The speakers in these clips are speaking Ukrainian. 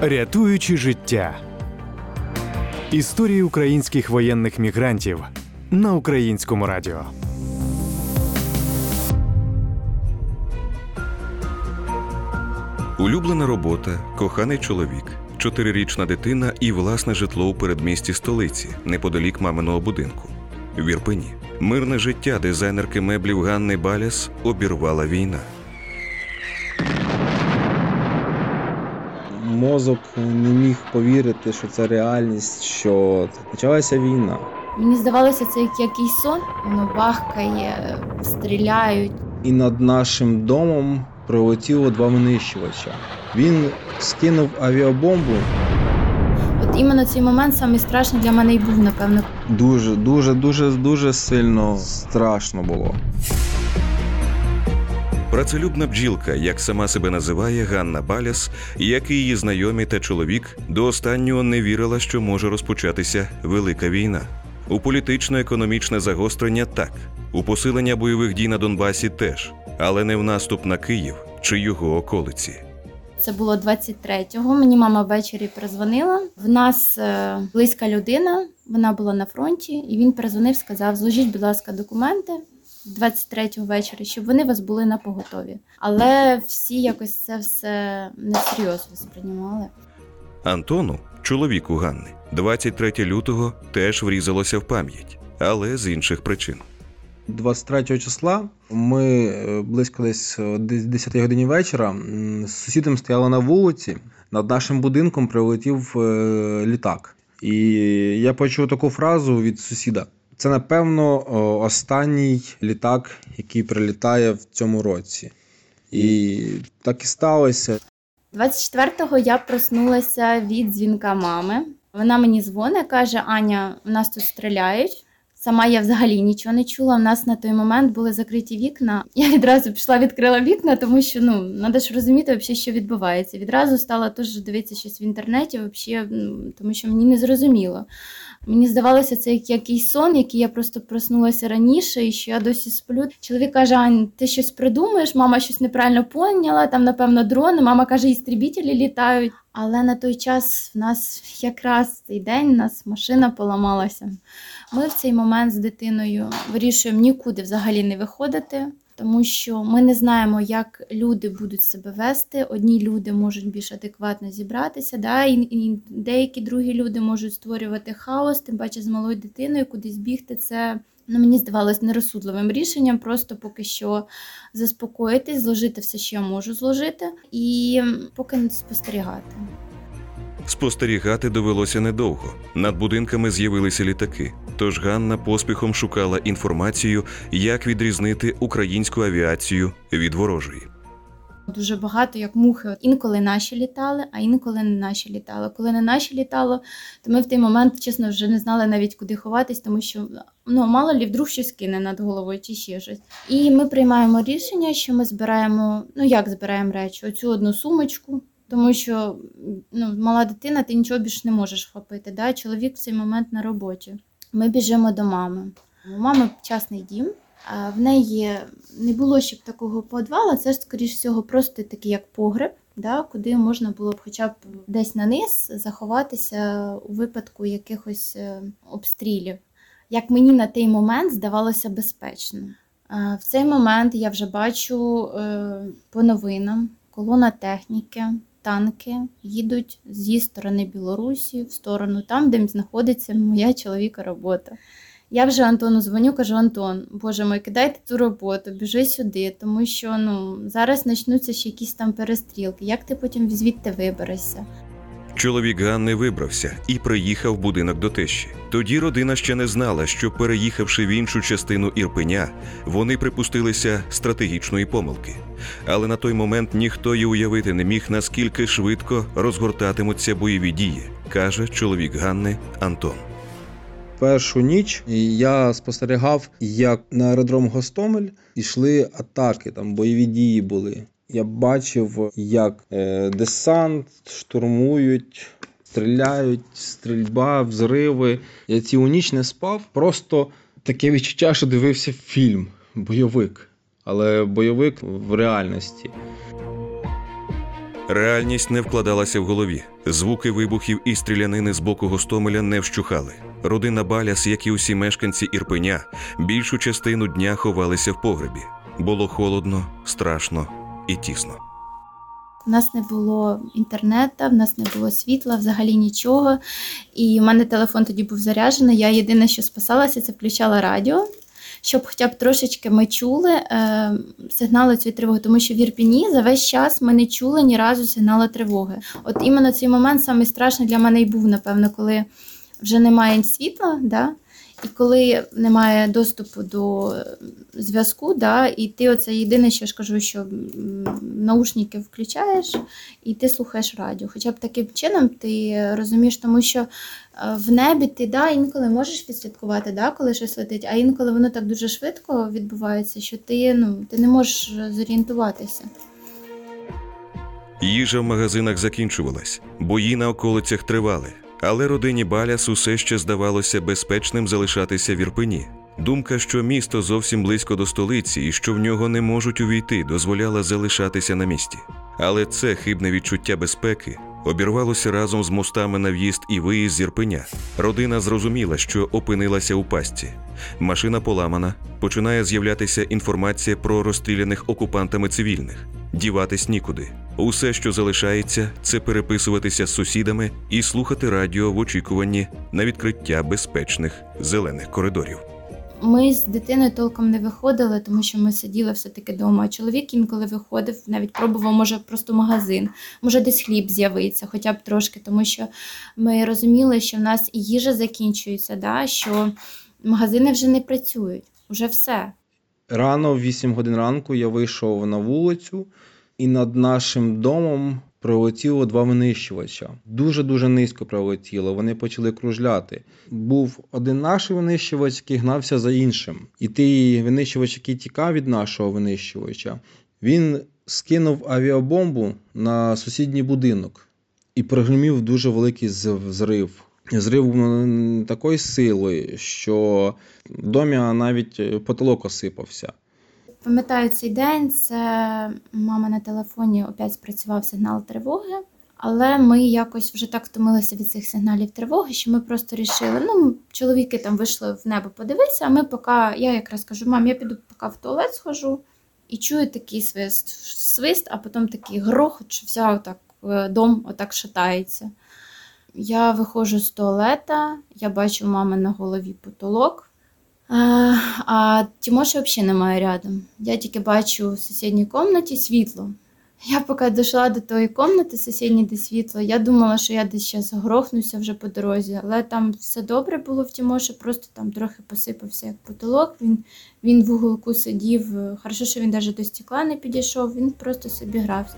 Рятуючи життя. Історії українських воєнних мігрантів на українському радіо. Улюблена робота, коханий чоловік, чотирирічна дитина і власне житло у передмісті столиці, неподалік маминого будинку. В Ірпені. Мирне життя дизайнерки меблів Ганни Баляс обірвала війна. Мозок не міг повірити, що це реальність, що почалася війна. Мені здавалося, це як якийсь сон, воно бахкає, стріляють. І над нашим домом прилетіло два винищувача. Він скинув авіабомбу. От іменно цей момент самий страшний для мене і був, напевно. Дуже, дуже, дуже, дуже сильно страшно було. Працелюбна бджілка, як сама себе називає Ганна Баляс, як і її знайомі та чоловік, до останнього не вірила, що може розпочатися велика війна. У політично-економічне загострення так, у посилення бойових дій на Донбасі теж, але не в наступ на Київ чи його околиці. Це було 23-го. Мені мама ввечері перезвонила. В нас е, близька людина, вона була на фронті, і він перезвонив, сказав: зложіть, будь ласка, документи 23-го вечора, щоб вони вас були на поготові. Але всі якось це все не всерйоз сприймали. Антону, чоловіку Ганни, 23 лютого теж врізалося в пам'ять, але з інших причин. 23 числа ми е, близько десь 10 годині вечора з сусідом стояли на вулиці. Над нашим будинком прилетів е, літак. І я почув таку фразу від сусіда: це, напевно, останній літак, який прилітає в цьому році. І так і сталося. 24-го я проснулася від дзвінка мами. Вона мені дзвонить, каже: Аня, у нас тут стріляють. Сама я взагалі нічого не чула. У нас на той момент були закриті вікна. Я відразу пішла, відкрила вікна, тому що ну треба ж розуміти, взагалі, що відбувається. Відразу стала теж дивитися щось в інтернеті, взагалі, ну, тому що мені не зрозуміло. Мені здавалося, це як якийсь сон, який я просто проснулася раніше, і що я досі сплю. Чоловік каже: Ань, ти щось придумаєш, мама щось неправильно поняла, там, напевно, дрони. Мама каже, істрібітелі літають. Але на той час в нас якраз цей день у нас машина поламалася. Ми в цей момент з дитиною вирішуємо нікуди взагалі не виходити, тому що ми не знаємо, як люди будуть себе вести. Одні люди можуть більш адекватно зібратися, да, і, і деякі другі люди можуть створювати хаос, тим паче з малою дитиною кудись бігти. Це ну, мені здавалось нерозсудливим рішенням, просто поки що заспокоїтись, зложити все, що я можу зложити, і поки не спостерігати. Спостерігати довелося недовго. Над будинками з'явилися літаки. Тож Ганна поспіхом шукала інформацію, як відрізнити українську авіацію від ворожої. Дуже багато, як мухи. Інколи наші літали, а інколи не наші літали. Коли не наші літало, то ми в той момент, чесно, вже не знали навіть куди ховатись, тому що ну мало лі вдруг щось кине над головою чи ще щось. І ми приймаємо рішення, що ми збираємо, ну як збираємо речі, оцю одну сумочку. Тому що ну, мала дитина, ти нічого більше не можеш вхопити. Да? Чоловік в цей момент на роботі. Ми біжимо до мами. У мами частний дім. В неї не було ще б такого підвала, це ж, скоріш всього, просто такий як погреб, да, куди можна було б хоча б десь на низ заховатися у випадку якихось е, обстрілів. Як мені на той момент здавалося безпечно. В цей момент я вже бачу е, по новинам колона техніки, танки їдуть зі сторони Білорусі в сторону там, де знаходиться моя чоловіка робота. Я вже Антону дзвоню, кажу: Антон, боже мой, кидайте цю роботу, біжи сюди, тому що ну зараз почнуться ще якісь там перестрілки. Як ти потім звідти виберешся? Чоловік Ганни вибрався і приїхав в будинок до тещі. Тоді родина ще не знала, що переїхавши в іншу частину Ірпеня, вони припустилися стратегічної помилки. Але на той момент ніхто й уявити не міг, наскільки швидко розгортатимуться бойові дії, каже чоловік Ганни Антон. Першу ніч я спостерігав, як на аеродром Гостомель йшли атаки, там бойові дії були. Я бачив, як е, десант штурмують, стріляють, стрільба, взриви. Я цілу ніч не спав. Просто таке відчуття, що дивився фільм, бойовик. Але бойовик в реальності. Реальність не вкладалася в голові. Звуки вибухів і стрілянини з боку Гостомеля не вщухали. Родина Баляс, як і усі мешканці Ірпеня, більшу частину дня ховалися в погребі. Було холодно, страшно і тісно. У нас не було інтернету, в нас не було світла, взагалі нічого. І у мене телефон тоді був заряджений. Я єдине, що спасалася, це включала радіо, щоб хоча б трошечки ми чули е, сигнали цієї тривоги, тому що в Ірпіні за весь час ми не чули ні разу сигналу тривоги. От іменно цей момент самий страшний для мене і був, напевно, коли вже немає світла, да? і коли немає доступу до е, зв'язку, да? і ти оце єдине, що я ж кажу, що наушники включаєш і ти слухаєш радіо. Хоча б таким чином ти розумієш, тому що е, в небі ти да, інколи можеш відслідкувати, да, коли щось летить, а інколи воно так дуже швидко відбувається, що ти, ну, ти не можеш зорієнтуватися. Їжа в магазинах закінчувалась, бої на околицях тривали, але родині Баляс усе ще здавалося безпечним залишатися в Ірпені. Думка, що місто зовсім близько до столиці і що в нього не можуть увійти, дозволяла залишатися на місці. Але це хибне відчуття безпеки обірвалося разом з мостами на в'їзд і виїзд з Ірпеня. Родина зрозуміла, що опинилася у пастці. Машина поламана, починає з'являтися інформація про розстріляних окупантами цивільних. Діватись нікуди. Усе, що залишається, це переписуватися з сусідами і слухати радіо в очікуванні на відкриття безпечних зелених коридорів. Ми з дитиною толком не виходили, тому що ми сиділи все-таки вдома. А чоловік інколи виходив, навіть пробував, може, просто магазин, може, десь хліб з'явиться, хоча б трошки, тому що ми розуміли, що в нас і їжа закінчується, да? що магазини вже не працюють, вже все. Рано, в 8 годин ранку, я вийшов на вулицю, і над нашим домом пролетіло два винищувача. Дуже-дуже низько пролетіло. Вони почали кружляти. Був один наш винищувач, який гнався за іншим. І той винищувач, який тікав від нашого винищувача, він скинув авіабомбу на сусідній будинок і прогримів дуже великий взрив. Зрив був такої сили, що в домі навіть е, потолок осипався. Пам'ятаю цей день, це мама на телефоні опять спрацював сигнал тривоги. Але ми якось вже так втомилися від цих сигналів тривоги, що ми просто рішили. Ну, чоловіки там вийшли в небо подивитися, а ми поки, я якраз кажу, мам, я піду поки в туалет схожу і чую такий свист, свист, а потім такий грохот, що вся отак е, дом отак шатається. Я виходжу з туалета, я бачу мами на голові потолок. А, а Тимоші взагалі немає рядом. Я тільки бачу в сусідній кімнаті світло. Я поки дійшла до тої кімнати сусідньої, де світло, я думала, що я десь зараз грохнуся вже по дорозі, але там все добре було в Тимоші, просто там трохи посипався як потолок. Він, він в уголку сидів. Хорошо, що він навіть до стекла не підійшов, він просто собі грався.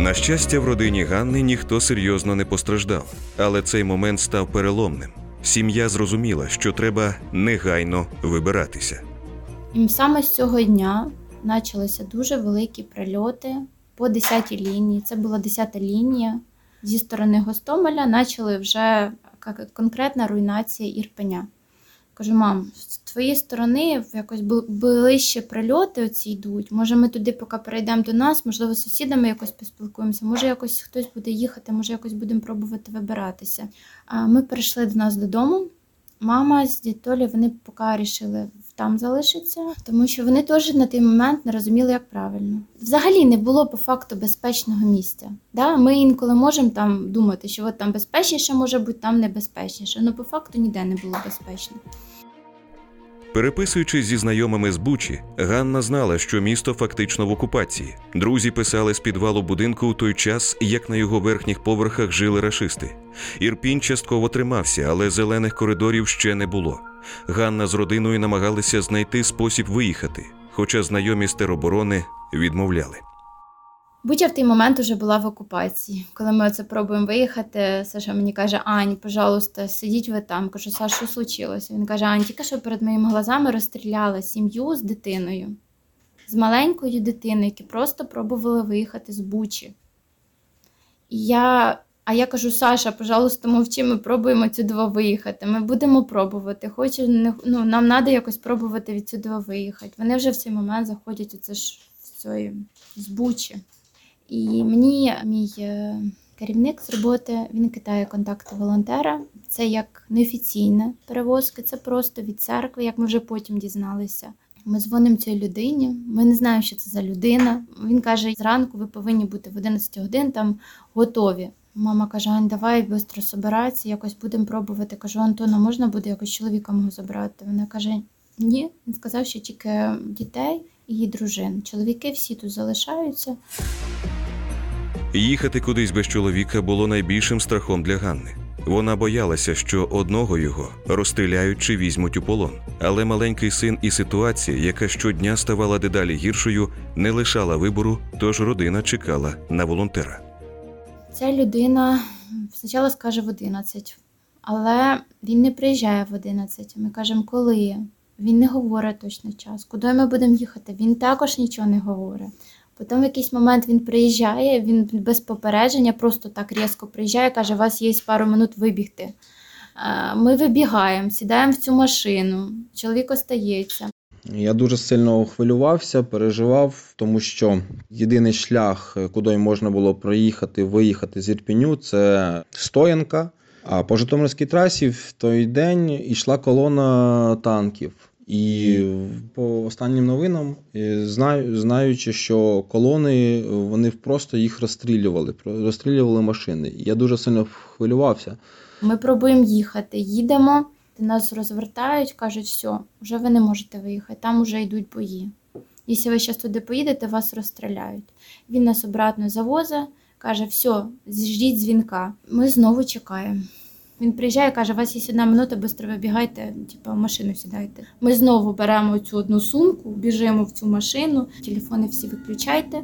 На щастя, в родині Ганни ніхто серйозно не постраждав, але цей момент став переломним. Сім'я зрозуміла, що треба негайно вибиратися. І саме з цього дня почалися дуже великі прильоти по 10-й лінії. Це була 10-та лінія. Зі сторони Гостомеля почали вже конкретна руйнація Ірпеня. Кажу, мам, з твоєї сторони якось бли- ближче прильоти оці йдуть. Може, ми туди поки перейдемо до нас, можливо, з сусідами якось поспілкуємося, може, якось хтось буде їхати, може, якось будемо пробувати вибиратися. Ми перейшли до нас додому. Мама з дітолі вони поки вирішили там залишитися, тому що вони теж на той момент не розуміли, як правильно. Взагалі не було по факту безпечного місця. Да? Ми інколи можемо там думати, що от там безпечніше може бути, там небезпечніше. але по факту ніде не було безпечно. Переписуючись зі знайомими з Бучі, Ганна знала, що місто фактично в окупації. Друзі писали з підвалу будинку у той час, як на його верхніх поверхах жили рашисти. Ірпінь частково тримався, але зелених коридорів ще не було. Ганна з родиною намагалися знайти спосіб виїхати, хоча знайомі з тероборони відмовляли. Буча в той момент вже була в окупації. Коли ми оце пробуємо виїхати, Саша мені каже: Ань, пожалуйста, сидіть ви там. Кажу, Саш, що случилося? Він каже: Ань, тільки що перед моїми глазами розстріляла сім'ю з дитиною, з маленькою дитиною, які просто пробували виїхати з Бучі. І я, а я кажу, Саша, пожалуйста, мовчи, ми пробуємо відсюди виїхати. Ми будемо пробувати. Хочу, не, ну, нам треба якось пробувати від відсюди виїхати. Вони вже в цей момент заходять у це ж цієї з Бучі. І мені мій е, керівник з роботи він кидає контакти волонтера. Це як неофіційна перевозка, це просто від церкви, як ми вже потім дізналися. Ми дзвонимо цій людині. Ми не знаємо, що це за людина. Він каже: зранку ви повинні бути в 11 годин там готові. Мама каже: Ань, давай швидко собиратися, якось будемо пробувати. Кажу, Антона, можна буде якось чоловіка мого забрати? Вона каже: Ні. Він сказав, що тільки дітей її дружин. Чоловіки всі тут залишаються. Їхати кудись без чоловіка було найбільшим страхом для Ганни. Вона боялася, що одного його розстріляють чи візьмуть у полон. Але маленький син і ситуація, яка щодня ставала дедалі гіршою, не лишала вибору, тож родина чекала на волонтера. Ця людина спочатку скаже в 11, але він не приїжджає в 11. Ми кажемо, коли. Він не говорить точно час. Куди ми будемо їхати? Він також нічого не говорить. Потім в якийсь момент він приїжджає, він без попередження, просто так різко приїжджає, каже, у вас є пару минут вибігти. Ми вибігаємо, сідаємо в цю машину, чоловік остається. Я дуже сильно хвилювався, переживав, тому що єдиний шлях, куди можна було проїхати, виїхати з Ірпіню, це стоянка. А по Житомирській трасі в той день йшла колона танків. І по останнім новинам, е, знаю, знаючи, що колони вони просто їх розстрілювали, розстрілювали машини. Я дуже сильно хвилювався. Ми пробуємо їхати, їдемо, нас розвертають, кажуть, все, вже ви не можете виїхати, там вже йдуть бої. Якщо ви зараз туди поїдете, вас розстріляють. Він нас обратно завозить, каже, все, ждіть дзвінка. Ми знову чекаємо. Він приїжджає, каже, у вас є одна минута, швидко вибігайте, типу, машину сідайте. Ми знову беремо цю одну сумку, біжимо в цю машину, телефони всі виключайте,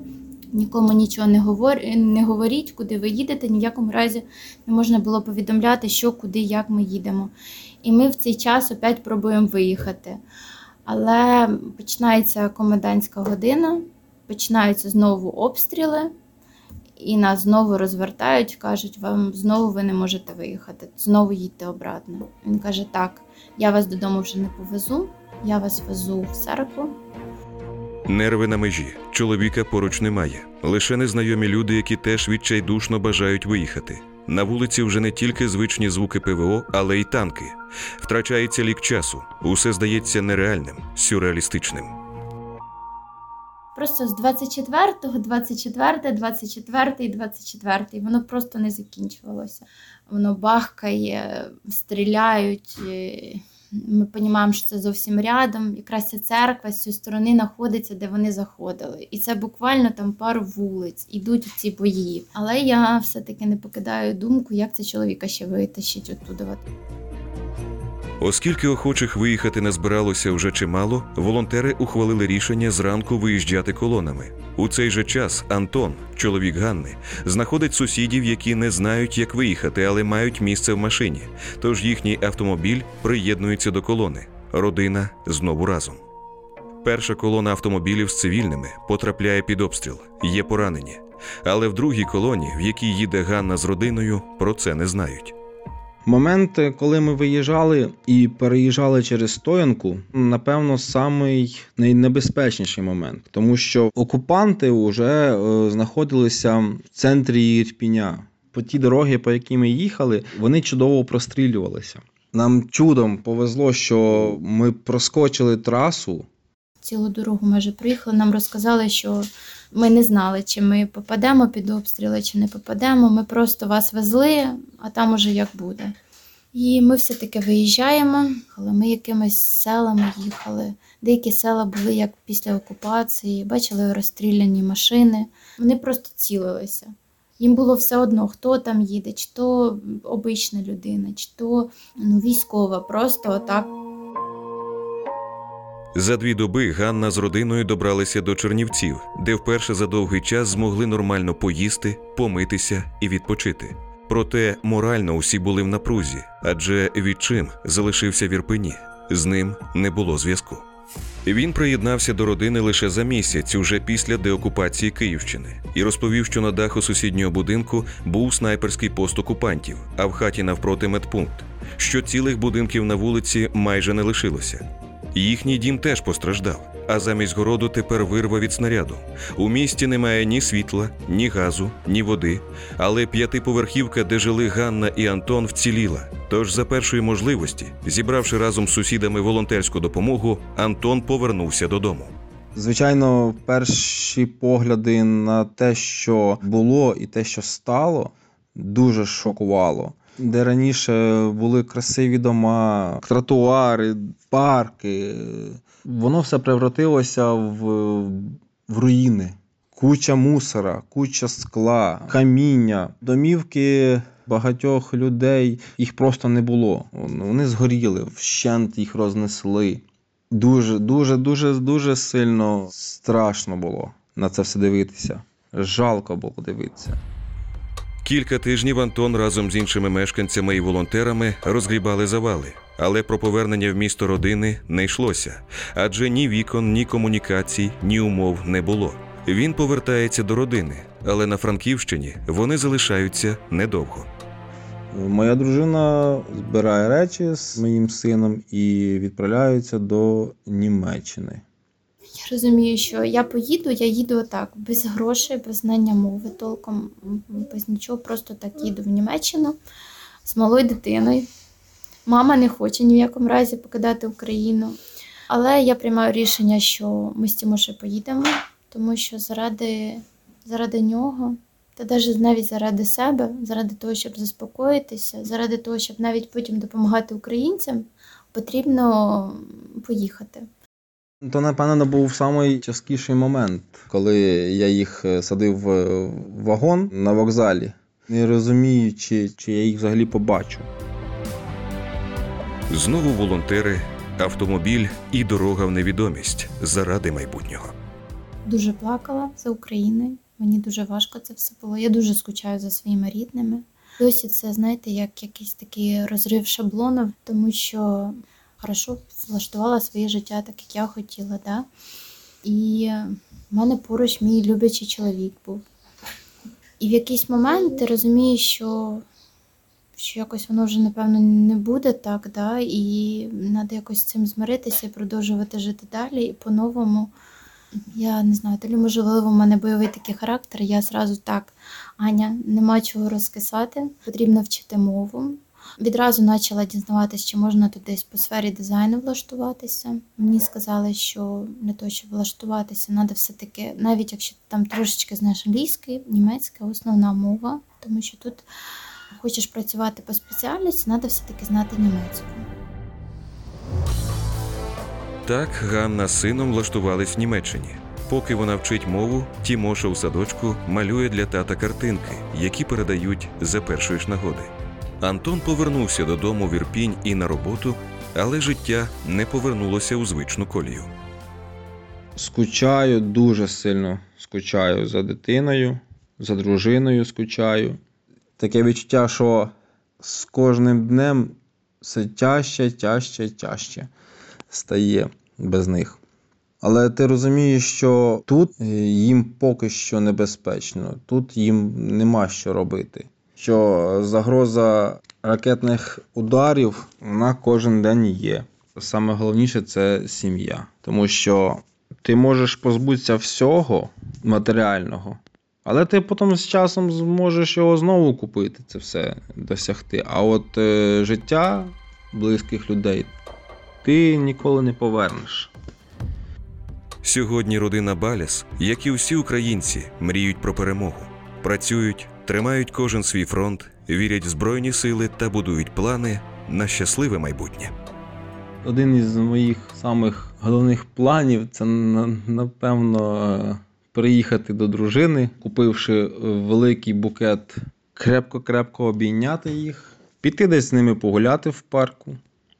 нікому нічого не, говор... не говоріть, куди ви їдете, ні в якому разі не можна було повідомляти, що, куди, як ми їдемо. І ми в цей час опять пробуємо виїхати. Але починається комендантська година, починаються знову обстріли, і нас знову розвертають, кажуть, вам знову ви не можете виїхати, знову їдьте обратно. Він каже: так, я вас додому вже не повезу, я вас везу в церкву. Нерви на межі. Чоловіка поруч немає. Лише незнайомі люди, які теж відчайдушно бажають виїхати. На вулиці вже не тільки звичні звуки ПВО, але й танки. Втрачається лік часу. Усе здається нереальним, сюрреалістичним. Просто з 24-го, 24, 24 і 24, воно просто не закінчувалося. Воно бахкає, стріляють. е, Ми розуміємо, що це зовсім рядом. Якраз ця церква з цієї сторони знаходиться, де вони заходили. І це буквально там пару вулиць, ідуть ці бої. Але я все-таки не покидаю думку, як це чоловіка ще витащить оттуда. Оскільки охочих виїхати не збиралося вже чимало, волонтери ухвалили рішення зранку виїжджати колонами. У цей же час Антон, чоловік Ганни, знаходить сусідів, які не знають, як виїхати, але мають місце в машині. Тож їхній автомобіль приєднується до колони. Родина знову разом. Перша колона автомобілів з цивільними потрапляє під обстріл, є поранені. Але в другій колоні, в якій їде Ганна з родиною, про це не знають. Момент, коли ми виїжджали і переїжджали через стоянку, напевно, самий найнебезпечніший момент, тому що окупанти вже е, знаходилися в центрі Ірпіня. По ті дороги, по які ми їхали, вони чудово прострілювалися. Нам чудом повезло, що ми проскочили трасу. Цілу дорогу ми вже приїхали, нам розказали, що ми не знали, чи ми попадемо під обстріли, чи не попадемо. Ми просто вас везли, а там уже як буде. І ми все-таки виїжджаємо, але ми якимись селами їхали. Деякі села були як після окупації, бачили розстріляні машини. Вони просто цілилися. Їм було все одно, хто там їде, чи то обична людина, чи то ну, військова, просто отак За дві доби Ганна з родиною добралися до Чернівців, де вперше за довгий час змогли нормально поїсти, помитися і відпочити. Проте морально усі були в напрузі, адже відчим залишився в Ірпені. З ним не було зв'язку. Він приєднався до родини лише за місяць, уже після деокупації Київщини, і розповів, що на даху сусіднього будинку був снайперський пост окупантів, а в хаті навпроти медпункт, що цілих будинків на вулиці майже не лишилося. Їхній дім теж постраждав. а замість городу тепер вирва від снаряду. У місті немає ні світла, ні газу, ні води. Але п'ятиповерхівка, де жили Ганна і Антон, вціліла. Тож, за першої можливості, зібравши разом з сусідами волонтерську допомогу, Антон повернувся додому. Звичайно, перші погляди на те, що було, і те, що стало, дуже шокувало. Де раніше були красиві дома, тротуари, парки, воно все превратилося в, в руїни. Куча мусора, куча скла, каміння, домівки багатьох людей їх просто не було. Вони згоріли, вщент їх рознесли. Дуже, дуже, дуже, дуже сильно страшно було на це все дивитися. Жалко було дивитися. Кілька тижнів Антон разом з іншими мешканцями і волонтерами розгрібали завали, але про повернення в місто родини не йшлося, адже ні вікон, ні комунікацій, ні умов не було. Він повертається до родини, але на Франківщині вони залишаються недовго. Моя дружина збирає речі з моїм сином і відправляється до Німеччини. Я розумію, що я поїду, я їду отак, без грошей, без знання мови, толком, без нічого, просто так їду в Німеччину з малою дитиною. Мама не хоче ні в якому разі покидати Україну. Але я приймаю рішення, що ми з Тимоше поїдемо, тому що заради, заради нього, та навіть заради себе, заради того, щоб заспокоїтися, заради того, щоб навіть потім допомагати українцям, потрібно поїхати. То, напевно, був найтяжкіший момент, коли я їх е, садив в вагон на вокзалі, не розуміючи, чи я їх взагалі побачу. Знову волонтери, автомобіль і дорога в невідомість заради майбутнього. Дуже плакала за Україною. Мені дуже важко це все було. Я дуже скучаю за своїми рідними. Досі це, знаєте, як якийсь такий розрив шаблонів, тому що хорошо влаштувала своє життя так, як я хотіла. Да? І в мене поруч мій люблячий чоловік був. І в якийсь момент ти розумієш, що що якось воно вже, напевно, не буде так, да? і треба якось з цим змиритися і продовжувати жити далі і по-новому. Я не знаю, то можливо, в мене бойовий такий характер. Я зразу так, Аня, нема чого розкисати, потрібно вчити мову. Відразу почала дізнаватися, чи можна тут десь по сфері дизайну влаштуватися. Мені сказали, що для того, щоб влаштуватися, треба все-таки, навіть якщо там трошечки знаєш англійський, німецька, основна мова, тому що тут хочеш працювати по спеціальності, треба все-таки знати німецьку. Так Ганна з сином влаштувались в Німеччині. Поки вона вчить мову, Тімоша у садочку малює для тата картинки, які передають за першої ж нагоди. Антон повернувся додому в Ірпінь і на роботу, але життя не повернулося у звичну колію. Скучаю дуже сильно скучаю за дитиною, за дружиною скучаю. Таке відчуття, що з кожним днем все тяжче, тяжче, тяжче стає без них. Але ти розумієш, що тут їм поки що небезпечно, тут їм нема що робити. Що загроза ракетних ударів вона кожен день є. Саме головніше це сім'я, тому що ти можеш позбутися всього матеріального, але ти потім з часом зможеш його знову купити, це все досягти. А от е, життя близьких людей ти ніколи не повернеш. Сьогодні родина Баляс, як і усі українці, мріють про перемогу, працюють, тримають кожен свій фронт, вірять в збройні сили та будують плани на щасливе майбутнє. Один із моїх самих головних планів це напевно приїхати до дружини, купивши великий букет, крепко-крепко обійняти їх, піти десь з ними погуляти в парку,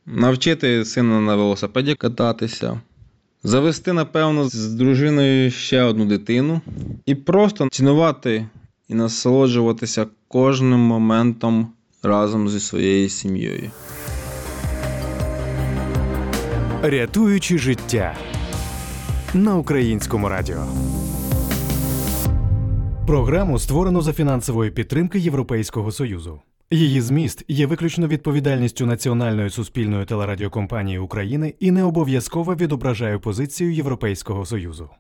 навчити сина на велосипеді кататися. Завести, напевно, з дружиною ще одну дитину і просто цінувати і насолоджуватися кожним моментом разом зі своєю сім'єю. Рятуючи життя на українському радіо. Програму створено за фінансової підтримки Європейського Союзу. Її зміст є виключно відповідальністю Національної суспільної телерадіокомпанії України і не обов'язково відображає позицію Європейського Союзу.